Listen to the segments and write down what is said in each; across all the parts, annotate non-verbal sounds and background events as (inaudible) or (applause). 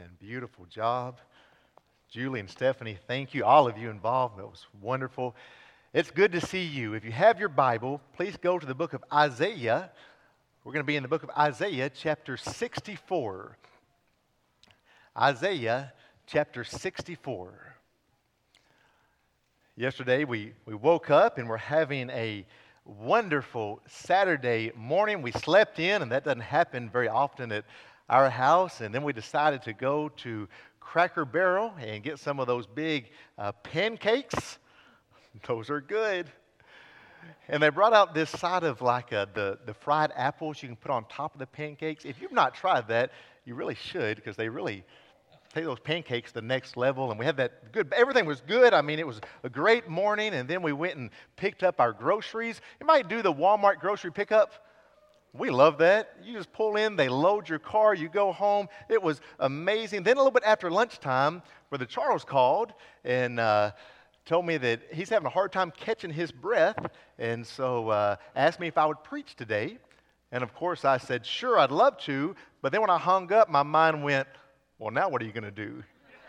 Amen. Beautiful job. Julie and Stephanie, thank you. All of you involved. That was wonderful. It's good to see you. If you have your Bible, please go to the book of Isaiah. We're going to be in the book of Isaiah, chapter 64. Isaiah, chapter 64. Yesterday, we, we woke up and we're having a wonderful Saturday morning. We slept in, and that doesn't happen very often at our house, and then we decided to go to Cracker Barrel and get some of those big uh, pancakes. (laughs) Those are good. And they brought out this side of like a, uh, the, the fried apples you can put on top of the pancakes. If you've not tried that, you really should because they really take those pancakes to the next level. And we had that good, everything was good. I mean, it was a great morning. And then we went and picked up our groceries. You might do the Walmart grocery pickup. We love that. You just pull in, they load your car, you go home. It was amazing. Then a little bit after lunchtime, Brother Charles called and uh, told me that he's having a hard time catching his breath, and so uh, asked me if I would preach today. And of course, I said, sure, I'd love to. But then when I hung up, my mind went, well, now what are you going to do?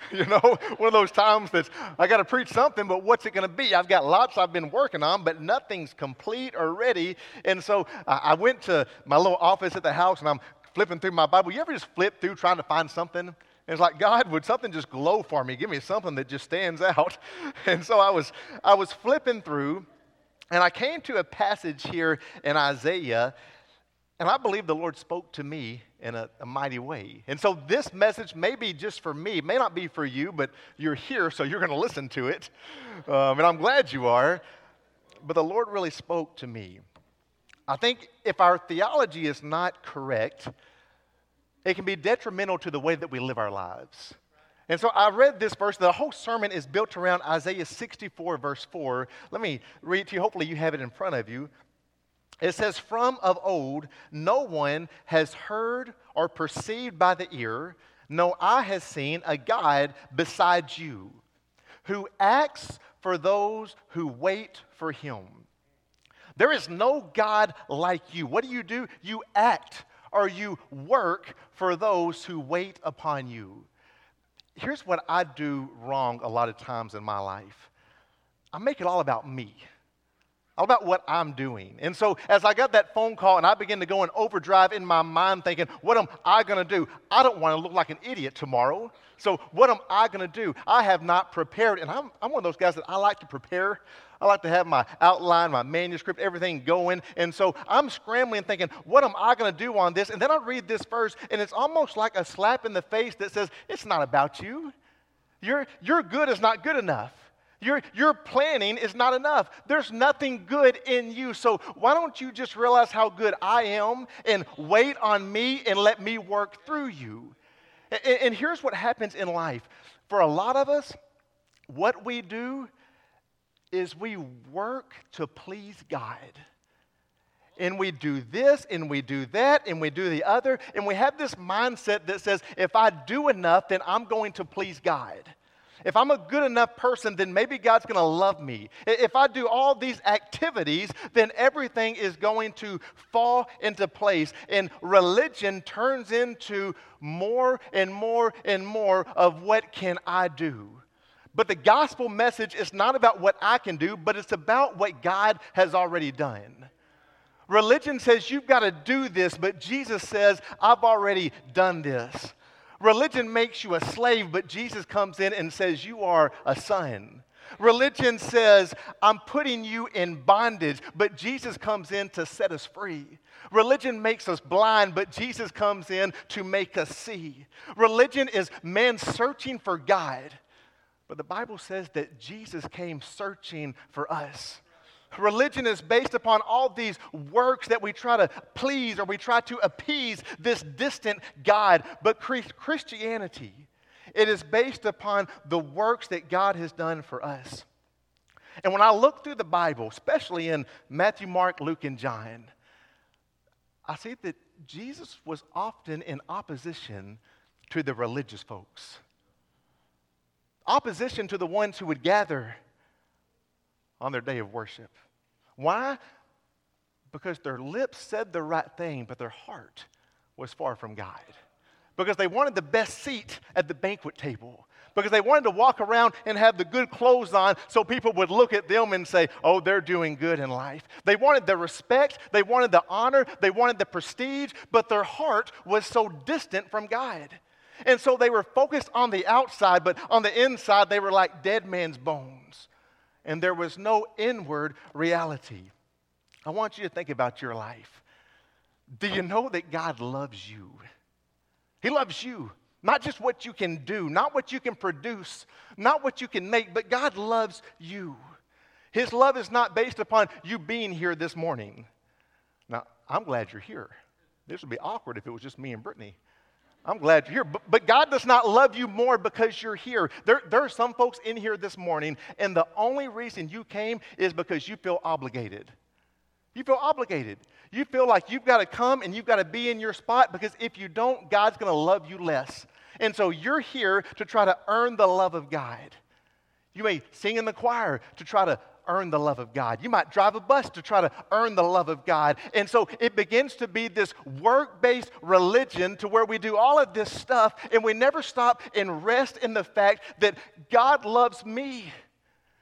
(laughs) you know, one of those times that I got to preach something, but what's it going to be? I've got lots I've been working on, but nothing's complete or ready. And so I went to my little office at the house and I'm flipping through my Bible. You ever just flip through trying to find something? It's like, God, would something just glow for me? Give me something that just stands out. (laughs) And so I was, I was flipping through, and I came to a passage here in Isaiah and I believe the Lord spoke to me in a, a, mighty way. And so this message may be just for me, may not be for you, but you're here, so you're going to listen to it. Um, and I'm glad you are. But the Lord really spoke to me. I think if our theology is not correct, it can be detrimental to the way that we live our lives. And so I read this verse. The whole sermon is built around Isaiah 64, verse 4. Let me read to you. Hopefully, you have it in front of you. It says, From of old, no one has heard or perceived by the ear, no eye has seen a God besides you, who acts for those who wait for him. There is no God like you. What do you do? You act or you work for those who wait upon you. Here's what I do wrong a lot of times in my life I make it all about me all about what I'm doing. And so as I got that phone call and I began to go in overdrive in my mind thinking, what am I going to do? I don't want to look like an idiot tomorrow. So what am I going to do? I have not prepared. And I'm, I'm one of those guys that I like to prepare. I like to have my outline, my manuscript, everything going. And so I'm scrambling thinking, what am I going to do on this? And then I read this verse and it's almost like a slap in the face that says, it's not about you. Your, your good is not good enough. Your, your planning is not enough. There's nothing good in you. So why don't you just realize how good I am and wait on me and let me work through you? And, and here's what happens in life for a lot of us, what we do is we work to please God. And we do this and we do that and we do the other. And we have this mindset that says, if I do enough, then I'm going to please God. If I'm a good enough person, then maybe God's going to love me. If I do all these activities, then everything is going to fall into place. And religion turns into more and more and more of what can I do. But the gospel message is not about what I can do, but it's about what God has already done. Religion says you've got to do this, but Jesus says, I've already done this. Religion makes you a slave, but Jesus comes in and says, You are a son. Religion says, I'm putting you in bondage, but Jesus comes in to set us free. Religion makes us blind, but Jesus comes in to make us see. Religion is man searching for God, but the Bible says that Jesus came searching for us. Religion is based upon all these works that we try to please or we try to appease this distant God. But Christianity, it is based upon the works that God has done for us. And when I look through the Bible, especially in Matthew, Mark, Luke, and John, I see that Jesus was often in opposition to the religious folks, opposition to the ones who would gather on their day of worship. Why? Because their lips said the right thing, but their heart was far from God. because they wanted the best seat at the banquet table because they wanted to walk around and have the good clothes on so people would look at them and say, oh, they're doing good in life. They wanted the respect, they wanted the honor, they wanted the prestige, but their heart was so distant from God. And so they were focused on the outside, but on the inside, they were like dead man's bones. And there was no inward reality. I want you to think about your life. Do you know that God loves you? He loves you. Not just what you can do, not what you can produce, not what you can make, but God loves you. His love is not based upon you being here this morning. Now, I'm glad you're here. This would be awkward if it was just me and Brittany. I'm glad you're here. But, God does not love you more because you're here. There, there are some folks in here this morning, and the only reason you came is because you feel obligated. You feel obligated. You feel like you've got to come and you've got to be in your spot because if you don't, God's going to love you less. And so you're here to try to earn the love of God. You may sing in the choir to try to earn the love of God. You might drive a bus to try to earn the love of God. And so it begins to be this work based religion to where we do all of this stuff and we never stop and rest in the fact that God loves me.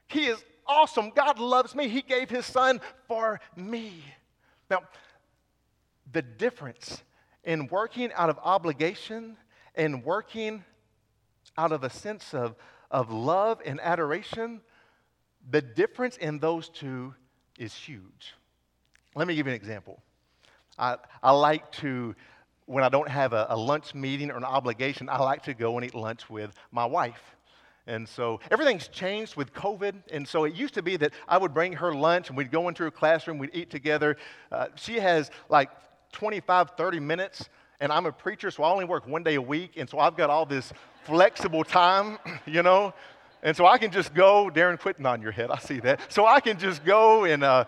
He is awesome. God loves me. He gave His Son for me. Now, the difference in working out of obligation and working out of a sense of, of love and adoration, the difference in those two is huge. Let me give you an example. I, I like to, when I don't have a, a lunch meeting or an obligation, I like to go and eat lunch with my wife. And so everything's changed with COVID. And so it used to be that I would bring her lunch and we'd go into her classroom, we'd eat together. Uh, she has like 25, 30 minutes, and I'm a preacher, so I only work one day a week. And so I've got all this flexible time, (clears throat) you know. And so I can just go, Darren, quitting on your head. I see that. So I can just go and, uh,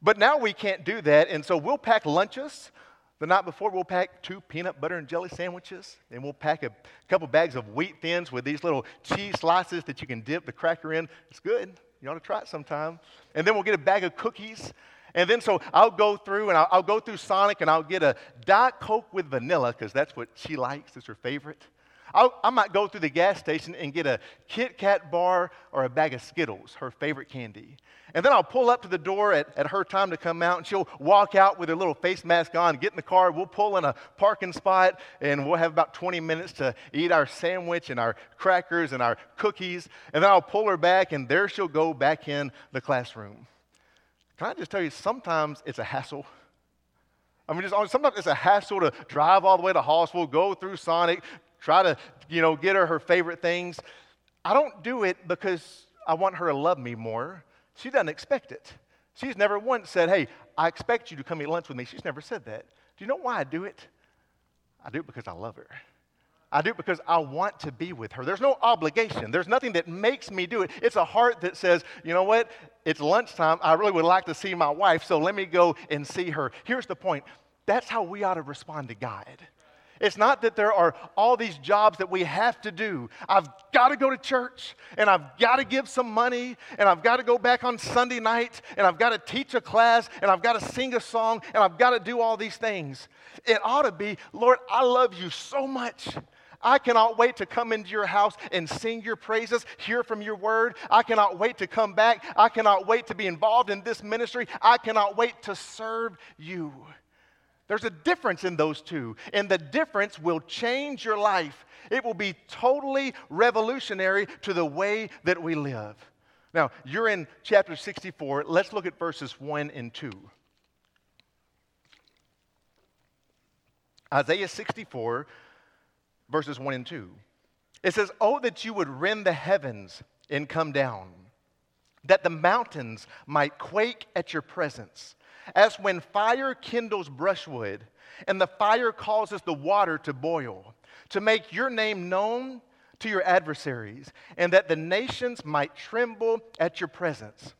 but now we can't do that. And so we'll pack lunches the night before, we'll pack two peanut butter and jelly sandwiches, and we'll pack a couple bags of wheat thins with these little cheese slices that you can dip the cracker in. It's good. You ought to try it sometime. And then we'll get a bag of cookies. And then so I'll go through and I'll, I'll go through Sonic and I'll get a Diet Coke with vanilla because that's what she likes. It's her favorite. I'll, i might go through the gas station and get a Kit Kat bar or a bag of Skittles, her favorite candy. And then I'll pull up to the door at, at her time to come out, and she'll walk out with her little face mask on, get in the car. We'll pull in a parking spot, and we'll have about 20 minutes to eat our sandwich and our crackers and our cookies. And then I'll pull her back, and there she'll go back in the classroom. Can I just tell you, sometimes it's a hassle. I mean, just, sometimes it's a hassle to drive all the way to Hallsville, go through Sonic, try to, you know, get her her favorite things. I don't do it because I want her to love me more. She doesn't expect it. She's never once said, Hey, I expect you to come eat lunch with me. She's never said that. Do you know why I do it? I do it because I love her. I do it because I want to be with her. There's no obligation. There's nothing that makes me do it. It's a heart that says, you know what? It's lunchtime. I really would like to see my wife, so let me go and see her. Here's the point that's how we ought to respond to God. It's not that there are all these jobs that we have to do. I've got to go to church and I've got to give some money and I've got to go back on Sunday night and I've got to teach a class and I've got to sing a song and I've got to do all these things. It ought to be, Lord, I love you so much. I cannot wait to come into your house and sing your praises, hear from your word. I cannot wait to come back. I cannot wait to be involved in this ministry. I cannot wait to serve you. There's a difference in those two, and the difference will change your life. It will be totally revolutionary to the way that we live. Now, you're in chapter 64. Let's look at verses 1 and 2. Isaiah 64, verses 1 and 2. It says, Oh, that you would rend the heavens and come down, that the mountains might quake at your presence as when fire kindles brushwood and the fire causes the water to boil, to make your name known to your adversaries, and that the nations might tremble at your presence.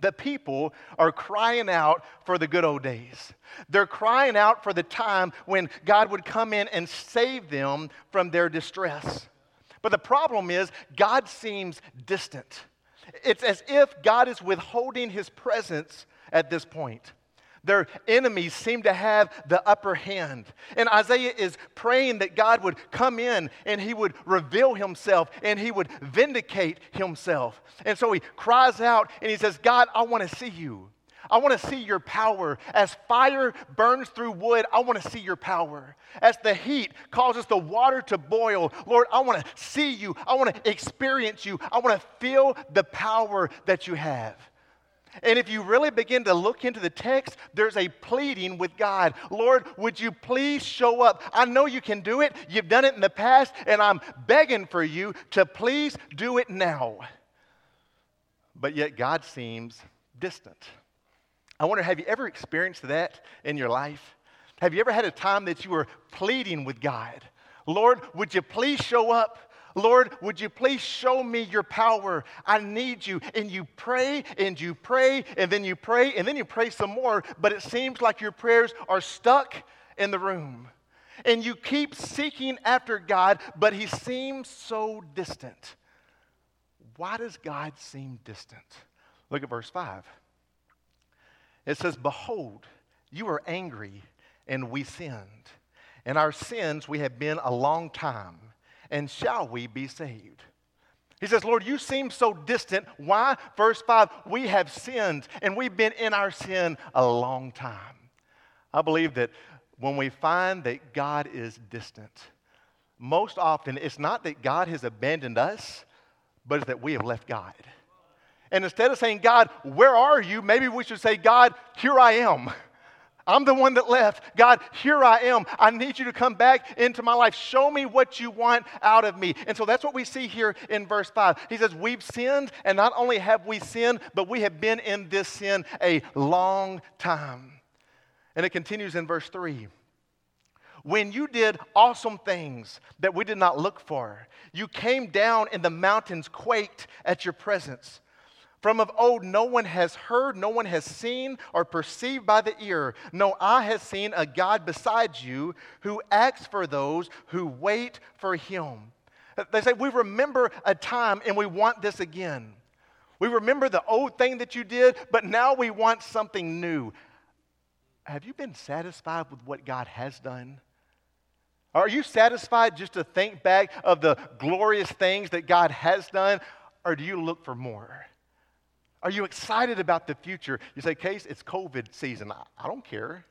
The people are crying out for the good old days. They're crying out for the time when God would come in and save them from their distress. But the problem is, God seems distant. It's as if God is withholding his presence at this point. Their enemies seem to have the upper hand. And Isaiah is praying that God would come in and he would reveal himself and he would vindicate himself. And so he cries out and he says, God, I want to see you. I want to see your power. As fire burns through wood, I want to see your power. As the heat causes the water to boil, Lord, I want to see you. I want to experience you. I want to feel the power that you have. And if you really begin to look into the text, there's a pleading with God. Lord, would you please show up? I know you can do it. You've done it in the past, and I'm begging for you to please do it now. But yet, God seems distant. I wonder, have you ever experienced that in your life? Have you ever had a time that you were pleading with God? Lord, would you please show up? Lord, would you please show me your power? I need you. And you pray and you pray and then you pray and then you pray some more, but it seems like your prayers are stuck in the room. And you keep seeking after God, but he seems so distant. Why does God seem distant? Look at verse 5. It says, Behold, you are angry, and we sinned. And our sins we have been a long time and shall we be saved? He says, Lord, you seem so distant. Why? Verse 5 We have sinned, and we've been in our sin a long time. I believe that when we find that God is distant, most often it's not that God has abandoned us, but it's that we have left God. And instead of saying, God, where are you? Maybe we should say, God, here I am. I'm the one that left. God, here I am. I need you to come back into my life. Show me what you want out of me. And so that's what we see here in verse 5. He says, We've sinned, and not only have we sinned, but we have been in this sin a long time. And it continues in verse 3. When you did awesome things that we did not look for, you came down and the mountains quaked at your presence. From of old, no one has heard, no one has seen or perceived by the ear. No eye has seen a God besides you who acts for those who wait for him. They say, We remember a time and we want this again. We remember the old thing that you did, but now we want something new. Have you been satisfied with what God has done? Are you satisfied just to think back of the glorious things that God has done, or do you look for more? Are you excited about the future? You say, Case, it's COVID season. I don't care.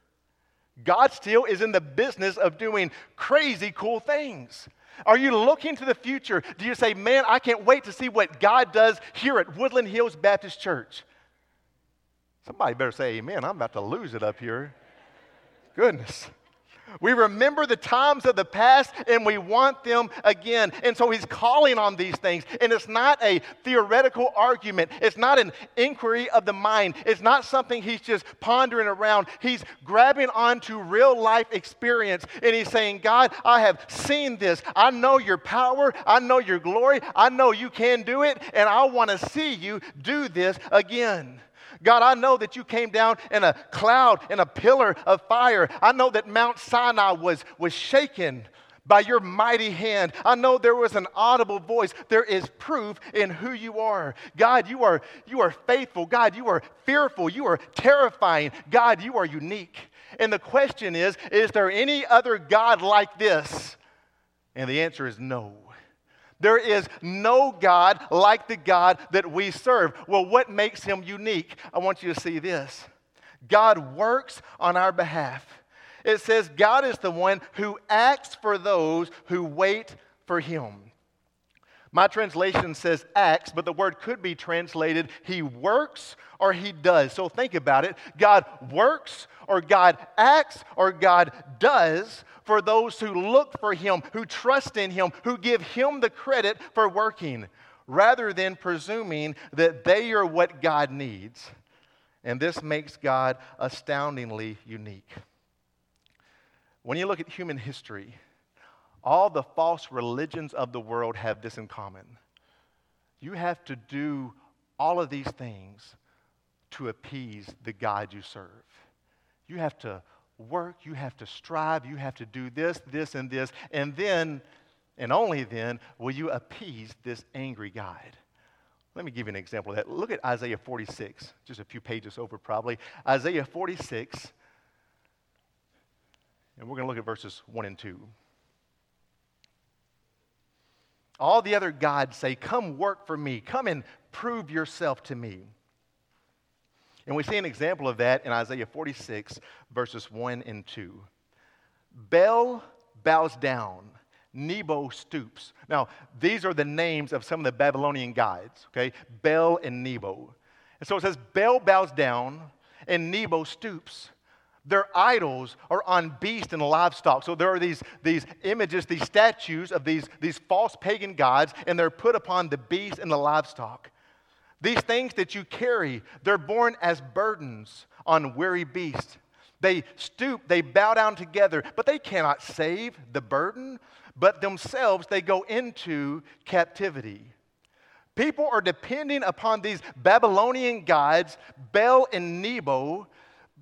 God still is in the business of doing crazy cool things. Are you looking to the future? Do you say, Man, I can't wait to see what God does here at Woodland Hills Baptist Church? Somebody better say, Amen. I'm about to lose it up here. Goodness. We remember the times of the past and we want them again. And so he's calling on these things. And it's not a theoretical argument, it's not an inquiry of the mind, it's not something he's just pondering around. He's grabbing onto real life experience and he's saying, God, I have seen this. I know your power, I know your glory, I know you can do it, and I want to see you do this again. God, I know that you came down in a cloud, in a pillar of fire. I know that Mount Sinai was, was shaken by your mighty hand. I know there was an audible voice. There is proof in who you are. God, you are, you are faithful. God, you are fearful. You are terrifying. God, you are unique. And the question is is there any other God like this? And the answer is no. There is no God like the God that we serve. Well, what makes him unique? I want you to see this God works on our behalf. It says God is the one who acts for those who wait for him. My translation says acts, but the word could be translated he works or he does. So think about it. God works or God acts or God does for those who look for Him, who trust in Him, who give Him the credit for working, rather than presuming that they are what God needs. And this makes God astoundingly unique. When you look at human history, all the false religions of the world have this in common. You have to do all of these things to appease the God you serve. You have to work, you have to strive, you have to do this, this, and this, and then, and only then, will you appease this angry God. Let me give you an example of that. Look at Isaiah 46, just a few pages over probably. Isaiah 46, and we're going to look at verses 1 and 2. All the other gods say, Come work for me, come and prove yourself to me. And we see an example of that in Isaiah 46, verses 1 and 2. Bel bows down, Nebo stoops. Now, these are the names of some of the Babylonian gods, okay? Bel and Nebo. And so it says, Bel bows down and Nebo stoops. Their idols are on beasts and livestock. So there are these, these images, these statues of these, these false pagan gods, and they're put upon the beasts and the livestock. These things that you carry, they're born as burdens on weary beasts. They stoop, they bow down together, but they cannot save the burden, but themselves they go into captivity. People are depending upon these Babylonian gods, Bel and Nebo,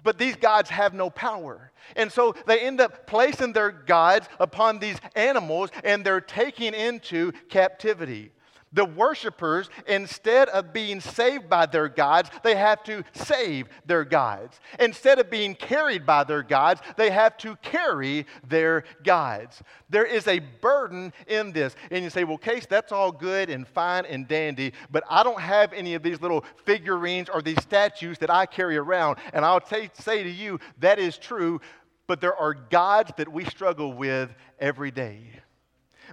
but these gods have no power. And so they end up placing their gods upon these animals and they're taken into captivity. The worshipers, instead of being saved by their gods, they have to save their gods. Instead of being carried by their gods, they have to carry their gods. There is a burden in this. And you say, well, Case, that's all good and fine and dandy, but I don't have any of these little figurines or these statues that I carry around. And I'll t- say to you, that is true, but there are gods that we struggle with every day.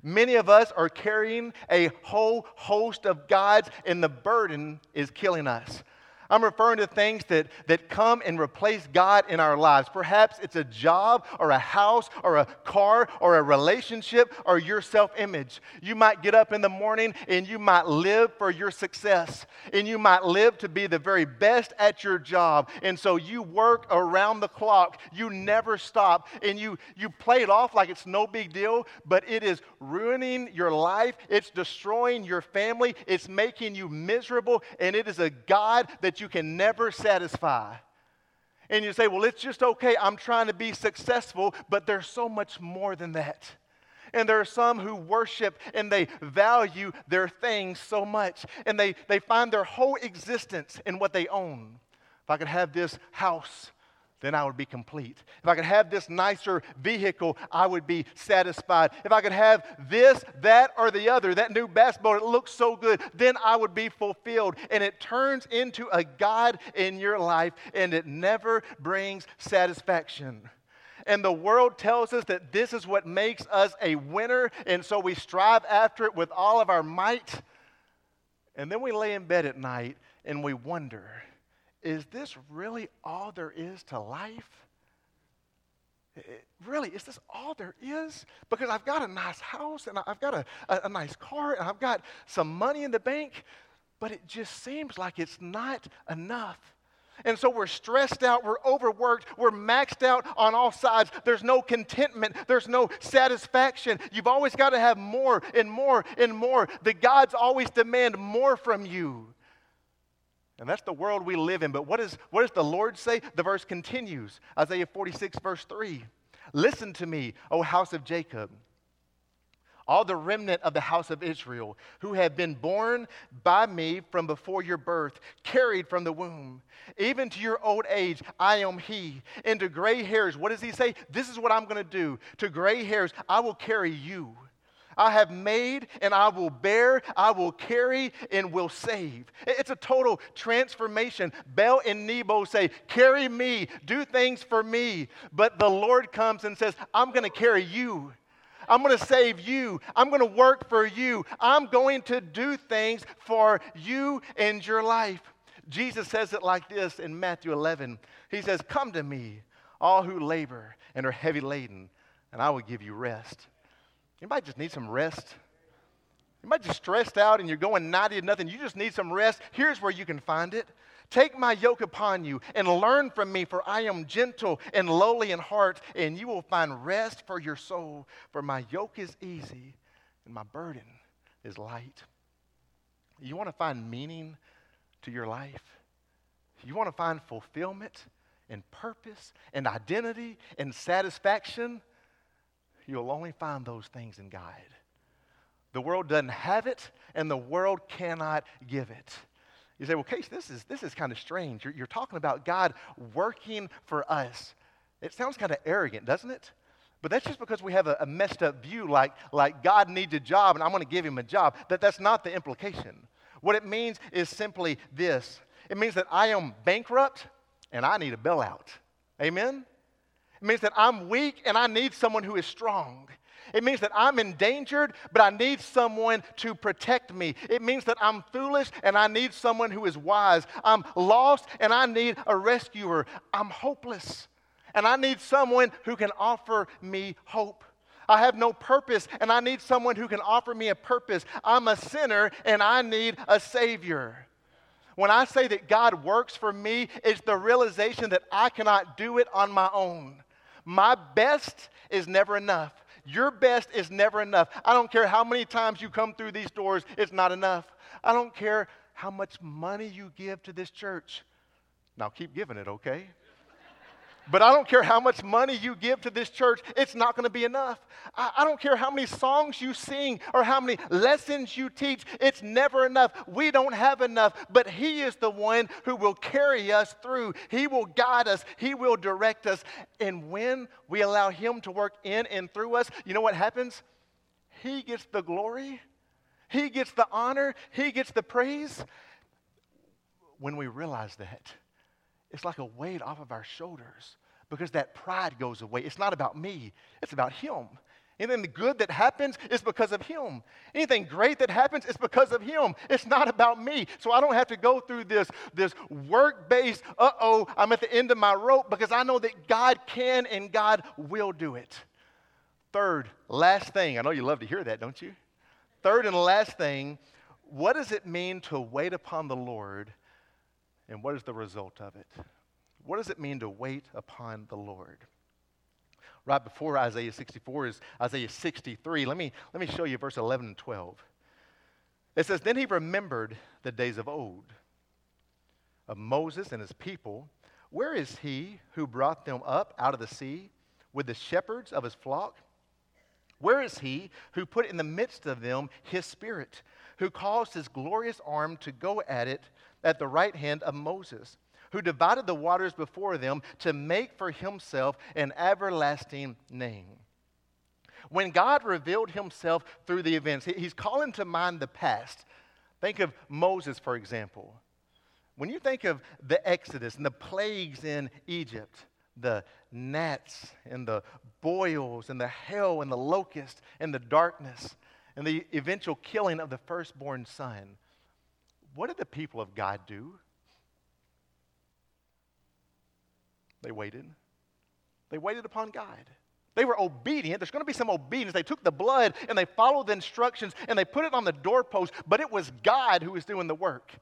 Many of us are carrying a whole host of gods, and the burden is killing us. I'm referring to things that, that come and replace God in our lives. Perhaps it's a job or a house or a car or a relationship or your self image. You might get up in the morning and you might live for your success and you might live to be the very best at your job. And so you work around the clock. You never stop and you, you play it off like it's no big deal, but it is ruining your life. It's destroying your family. It's making you miserable. And it is a God that you can never satisfy. And you say, well, it's just okay. I'm trying to be successful, but there's so much more than that. And there are some who worship and they value their things so much, and they, they find their whole existence in what they own. If I could have this house, then I would be complete. If I could have this nicer vehicle, I would be satisfied. If I could have this, that, or the other, that new basketball, it looks so good, then I would be fulfilled. And it turns into a God in your life, and it never brings satisfaction. And the world tells us that this is what makes us a winner, and so we strive after it with all of our might. And then we lay in bed at night and we wonder is this really all there is to life? It, really, is this all there is? Because I've got a nice house and I've got a, a, a nice car and I've got some money in the bank, but it just seems like it's not enough. And so we're stressed out, we're overworked, we're maxed out on all sides. There's no contentment, there's no satisfaction. You've always got to have more and more and more. The gods always demand more from you. And that's the world we live in. But what, is, what does the Lord say? The verse continues Isaiah 46, verse 3. Listen to me, O house of Jacob, all the remnant of the house of Israel, who have been born by me from before your birth, carried from the womb. Even to your old age, I am He. Into gray hairs, what does He say? This is what I'm going to do. To gray hairs, I will carry you. I have made and I will bear, I will carry and will save. It's a total transformation. Bel and Nebo say, Carry me, do things for me. But the Lord comes and says, I'm going to carry you. I'm going to save you. I'm going to work for you. I'm going to do things for you and your life. Jesus says it like this in Matthew 11. He says, Come to me, all who labor and are heavy laden, and I will give you rest. Anybody just need some rest? You might just stressed out and you're going 90 to nothing. You just need some rest. Here's where you can find it. Take my yoke upon you and learn from me, for I am gentle and lowly in heart, and you will find rest for your soul. For my yoke is easy and my burden is light. You want to find meaning to your life? You want to find fulfillment and purpose and identity and satisfaction? You'll only find those things in God. The world doesn't have it, and the world cannot give it. You say, well, Case, this is, this is kind of strange. You're, you're talking about God working for us. It sounds kind of arrogant, doesn't it? But that's just because we have a, a, messed up view, like, like God needs a job and I'm going to give him a job. That, that's not the implication. What it means is simply this it means that I am bankrupt and I need a bailout. Amen? It means that I'm weak and I need someone who is strong. It means that I'm endangered, but I need someone to protect me. It means that I'm foolish and I need someone who is wise. I'm lost and I need a rescuer. I'm hopeless and I need someone who can offer me hope. I have no purpose and I need someone who can offer me a purpose. I'm a sinner and I need a Savior. When I say that God works for me, it's the realization that I cannot do it on my own. My best is never enough. Your best is never enough. I don't care how many times you come through these doors, it's not enough. I don't care how much money you give to this church. Now keep giving it, okay? But I don't care how much money you give to this church, it's not going to be enough. I, I, don't care how many songs you sing or how many lessons you teach, it's never enough. We don't have enough, but He is the one who will carry us through. He will guide us, He will direct us. And when we allow Him to work in and through us, you know what happens? He gets the glory, He gets the honor, He gets the praise. When we realize that, it's like a weight off of our shoulders because that pride goes away. It's not about me, it's about Him. Anything good that happens is because of Him. Anything great that happens is because of Him. It's not about me. So I don't have to go through this, this work based, uh oh, I'm at the end of my rope because I know that God can and God will do it. Third, last thing, I know you love to hear that, don't you? Third and last thing, what does it mean to wait upon the Lord and what is the result of it? What does it mean to wait upon the Lord? Right before Isaiah 64 is Isaiah 63. Let me, let me show you verse 11 and 12. It says, Then he remembered the days of old, of Moses and his people. Where is he who brought them up out of the sea with the shepherds of his flock? Where is he who put in the midst of them his spirit, who caused his glorious arm to go at it at the right hand of Moses, who divided the waters before them to make for himself an everlasting name. When God revealed himself through the events, he's calling to mind the past. Think of Moses, for example. When you think of the Exodus and the plagues in Egypt, the gnats and the boils and the hail and the locust and the darkness and the eventual killing of the firstborn son, what did the people of God do? They waited. They waited upon God. They were obedient. There's going to be some obedience. They took the blood and they followed the instructions and they put it on the doorpost, but it was God who was doing the work.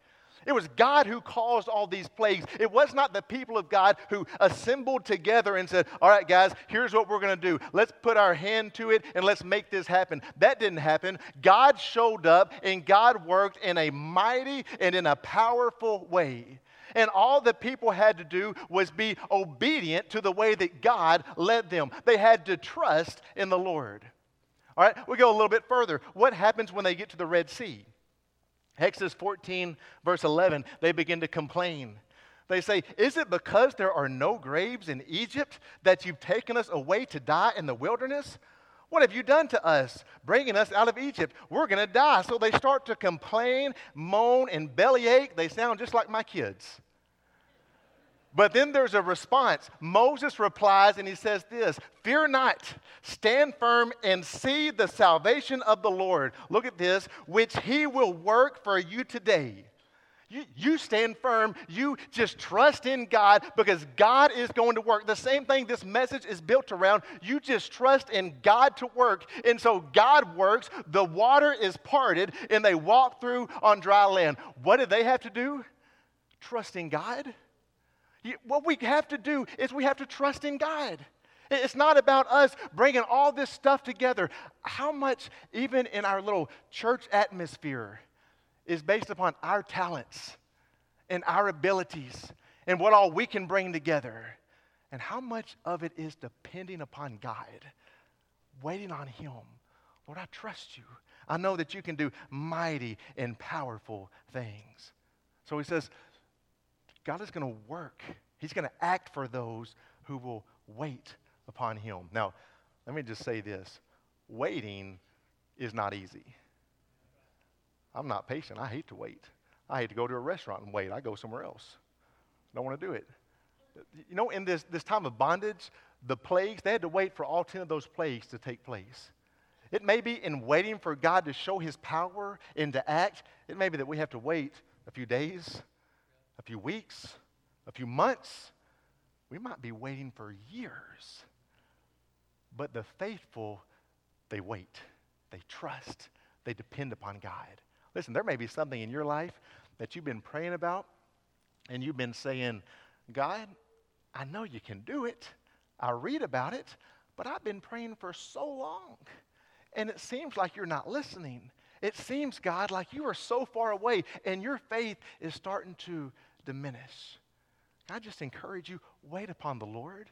It was God who caused all these plagues. It was not the people of God who assembled together and said, All right, guys, here's what we're going to do. Let's put our hand to it and let's make this happen. That didn't happen. God showed up and God worked in a mighty and in a powerful way. And all the people had to do was be obedient to the way that God led them. They had to trust in the Lord. All right, we go a little bit further. What happens when they get to the Red Sea? Exodus 14, verse 11, they begin to complain. They say, Is it because there are no graves in Egypt that you've taken us away to die in the wilderness? What have you done to us, bringing us out of Egypt? We're going to die. So they start to complain, moan, and bellyache. They sound just like my kids. But then there's a response. Moses replies and he says this Fear not, stand firm and see the salvation of the Lord. Look at this, which he will work for you today. You, you stand firm. You just trust in God because God is going to work. The same thing this message is built around. You just trust in God to work. And so God works. The water is parted and they walk through on dry land. What did they have to do? Trust in God what we have to do is we have to trust in God. It's not about us bringing all this stuff together. How much, even in our little church atmosphere, is based upon our talents and our abilities and what all we can bring together? And how much of it is depending upon God, waiting on Him, Lord, I trust you. I know that you can do mighty and powerful things. So he says, God is going to work. He's going to act for those who will wait upon him. Now, let me just say this waiting is not easy. I'm not patient. I hate to wait. I hate to go to a restaurant and wait. I go somewhere else. Don't want to do it. You know, in this, this time of bondage, the plagues, they had to wait for all 10 of those plagues to take place. It may be in waiting for God to show his power and to act, it may be that we have to wait a few days, few weeks, a few months. We might be waiting for years. But the faithful, they wait, they trust, they depend upon God. Listen, there may be something in your life that you've been praying about and you've been saying, God, I know you can do it. I read about it, but I've been praying for so long. And it seems like you're not listening. It seems, God, like you are so far away and your faith is starting to diminish. I just encourage you wait upon the Lord.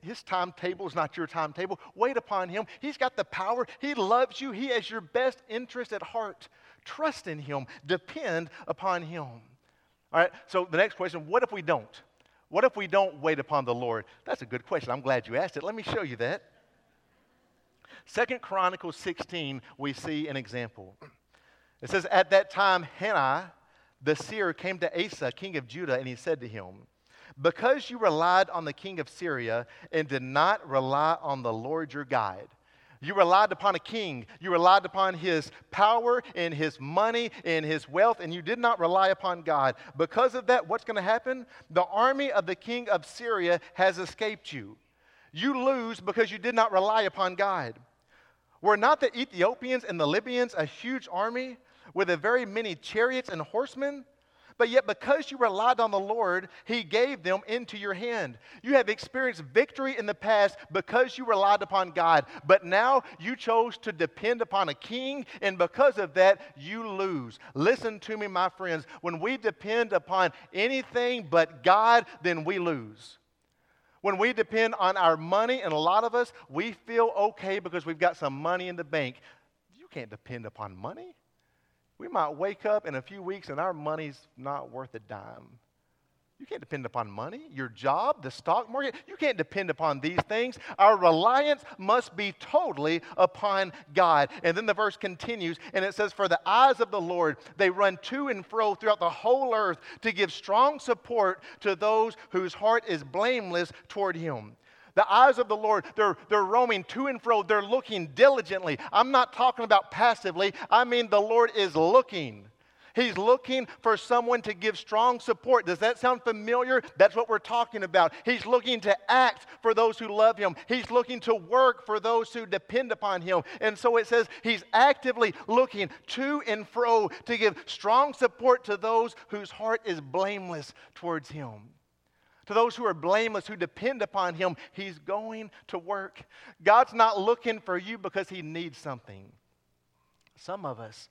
His timetable is not your timetable. Wait upon Him. He's got the power. He loves you. He has your best interest at heart. Trust in Him. Depend upon Him. All right, so the next question what if we don't? What if we don't wait upon the Lord? That's a good question. I'm glad you asked it. Let me show you that. Second Chronicles 16, we see an example. It says, At that time, Hanani, the seer, came to Asa, king of Judah, and he said to him, Because you relied on the king of Syria and did not rely on the Lord your God, you relied upon a king. You relied upon his power and his money and his wealth, and you did not rely upon God. Because of that, what's going to happen? The army of the king of Syria has escaped you. You lose because you did not rely upon God. Were not the Ethiopians and the Libyans a huge army with a very many chariots and horsemen? But yet, because you relied on the Lord, He gave them into your hand. You have experienced victory in the past because you relied upon God. But now you chose to depend upon a king, and because of that, you lose. Listen to me, my friends. When we depend upon anything but God, then we lose. When we depend on our money, and a lot of us, we feel okay because we've got some money in the bank. You can't depend upon money. We might wake up in a few weeks and our money's not worth a dime. You can't depend upon money, your job, the stock market. You can't depend upon these things. Our reliance must be totally upon God. And then the verse continues and it says, For the eyes of the Lord, they run to and fro throughout the whole earth to give strong support to those whose heart is blameless toward Him. The eyes of the Lord, they're, they're roaming to and fro. They're looking diligently. I'm not talking about passively. I mean, the Lord is looking. He's looking for someone to give strong support. Does that sound familiar? That's what we're talking about. He's looking to act for those who love him. He's looking to work for those who depend upon him. And so it says he's actively looking to and fro to give strong support to those whose heart is blameless towards him. To those who are blameless, who depend upon Him, He's going to work. God's not looking for you because He needs something. Some of us,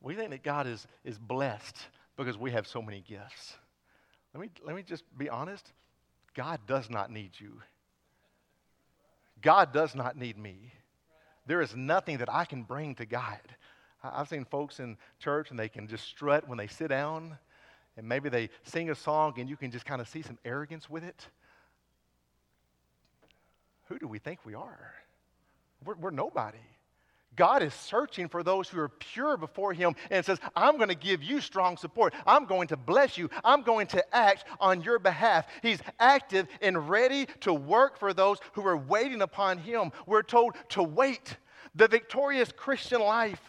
we think that God is, is blessed because we have so many gifts. Let me, let me just be honest God does not need you. God does not need me. There is nothing that I can bring to God. I've seen folks in church and they can just strut when they sit down and maybe they sing a song and you can just kind of see some arrogance with it. Who do we think we are? We're, we're nobody. God is searching for those who are pure before Him and says, I'm going to give you strong support. I'm going to bless you. I'm going to act on your behalf. He's active and ready to work for those who are waiting upon Him. We're told to wait. The victorious Christian life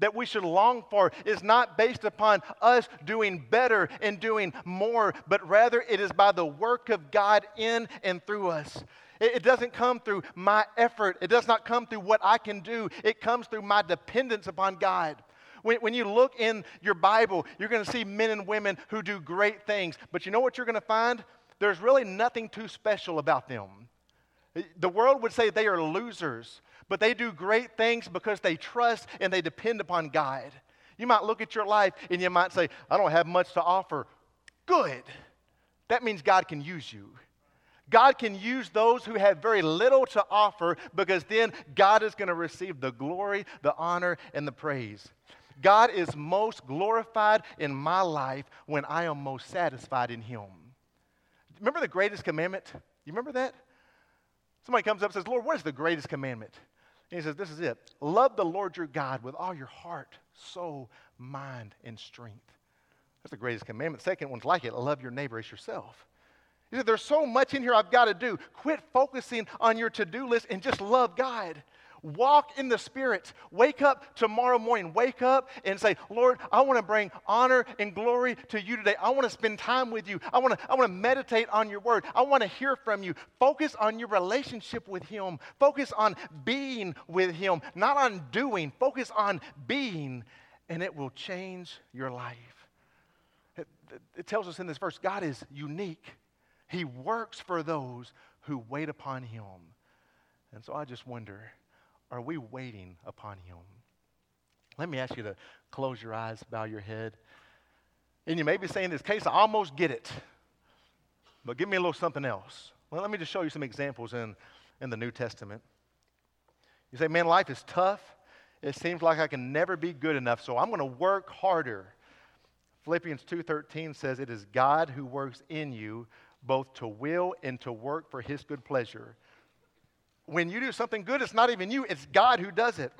that we should long for is not based upon us doing better and doing more, but rather it is by the work of God in and through us. It doesn't come through my effort. It does not come through what I can do. It comes through my dependence upon God. When, when you look in your Bible, you're going to see men and women who do great things. But you know what you're going to find? There's really nothing too special about them. The world would say they are losers but they do great things because they trust and they depend upon God. You might look at your life and you might say, I don't have much to offer. Good. That means God can use you. God can use those who have very little to offer because then God is going to receive the glory, the honor, and the praise. God is most glorified in my life when I am most satisfied in Him. Remember the greatest commandment? You remember that? Somebody comes up and says, Lord, what is the greatest commandment? And he says, This is it. Love the Lord your God with all your heart, soul, mind, and strength. That's the greatest commandment. The second one's like it love your neighbor as yourself. He said, There's so much in here I've got to do. Quit focusing on your to do list and just love God. Walk in the Spirit. Wake up tomorrow morning. Wake up and say, Lord, I want to bring honor and glory to you today. I want to spend time with you. I want to, I want to meditate on your word. I want to hear from you. Focus on your relationship with Him. Focus on being with Him, not on doing. Focus on being, and it will change your life. It, it tells us in this verse God is unique, He works for those who wait upon Him. And so I just wonder are we waiting upon Him? Let me ask you to close your eyes, bow your head. And you may be saying, this case, I almost get it, but give me a little something else. Well, let me just show you some examples in, in the New Testament. You say, man, life is tough. It seems like I can never be good enough, so I'm going to work harder. Philippians 2:13 says it is God who works in you both to will and to work for his good pleasure when you do something good, it's not even you, it's God who does it.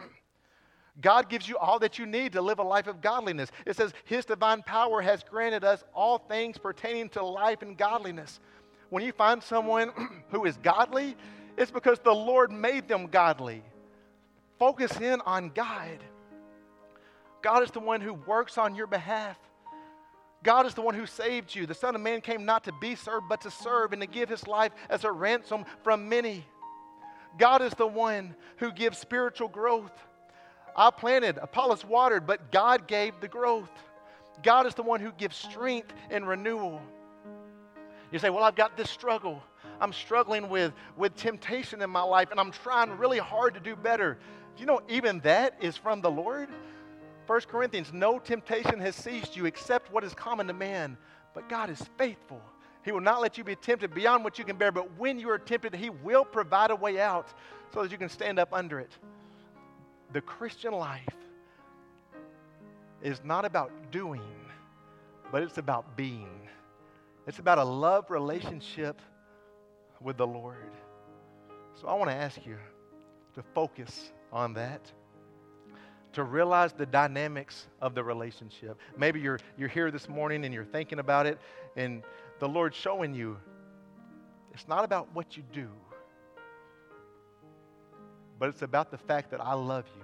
God gives you all that you need to live a life of godliness. It says, His divine power has granted us all things pertaining to life and godliness. When you find someone (clears throat) who is godly, it's because the Lord made them godly. Focus in on God. God is the one who works on your behalf. God is the one who saved you. The Son of Man came not to be served, but to serve and to give his life as a ransom from many. God is the one who gives spiritual growth. I planted, Apollos watered, but God gave the growth. God is the one who gives strength and renewal. You say, Well, I've got this struggle. I'm struggling with, with temptation in my life, and I'm trying really hard to do better. You know even that is from the Lord? 1 Corinthians, no temptation has seized you except what is common to man, but God is faithful he will not let you be tempted beyond what you can bear, but when you are tempted, He will provide a way out so that you can stand up under it. The Christian life is not about doing, but it's about being. It's about a love relationship with the Lord. So I want to ask you to focus on that, to realize the dynamics of the relationship. Maybe you're, you're here this morning and you're thinking about it, and the Lord showing you it's not about what you do, but it's about the fact that I love you.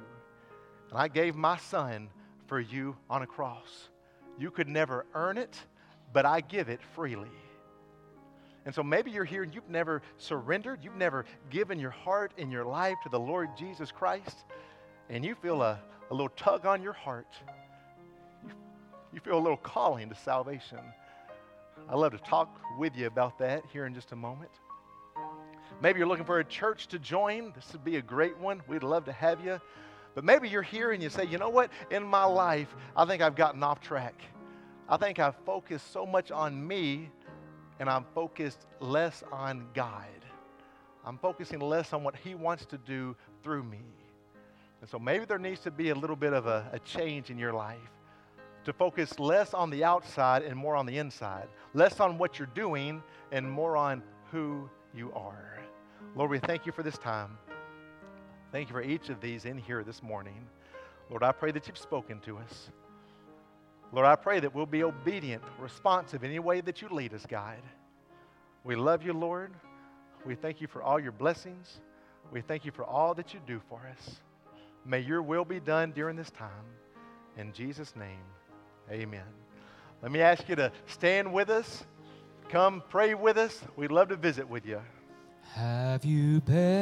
And I gave my son for you on a cross. You could never earn it, but I give it freely. And so maybe you're here and you've never surrendered, you've never given your heart and your life to the Lord Jesus Christ, and you feel a, a little tug on your heart. You, you feel a little calling to salvation. I'd love to talk with you about that here in just a moment. Maybe you're looking for a church to join. This would be a great one. We'd love to have you. But maybe you're here and you say, you know what? In my life, I think I've gotten off track. I think I've focused so much on me and I'm focused less on God. I'm focusing less on what He wants to do through me. And so maybe there needs to be a little bit of a, a change in your life to focus less on the outside and more on the inside, less on what you're doing and more on who you are. Lord, we thank you for this time. Thank you for each of these in here this morning. Lord, I pray that you've spoken to us. Lord, I pray that we'll be obedient, responsive any way that you lead us, God. We love you, Lord. We thank you for all your blessings. We thank you for all that you do for us. May your will be done during this time. In Jesus' name. Amen. Let me ask you to stand with us. Come pray with us. We'd love to visit with you. Have you been?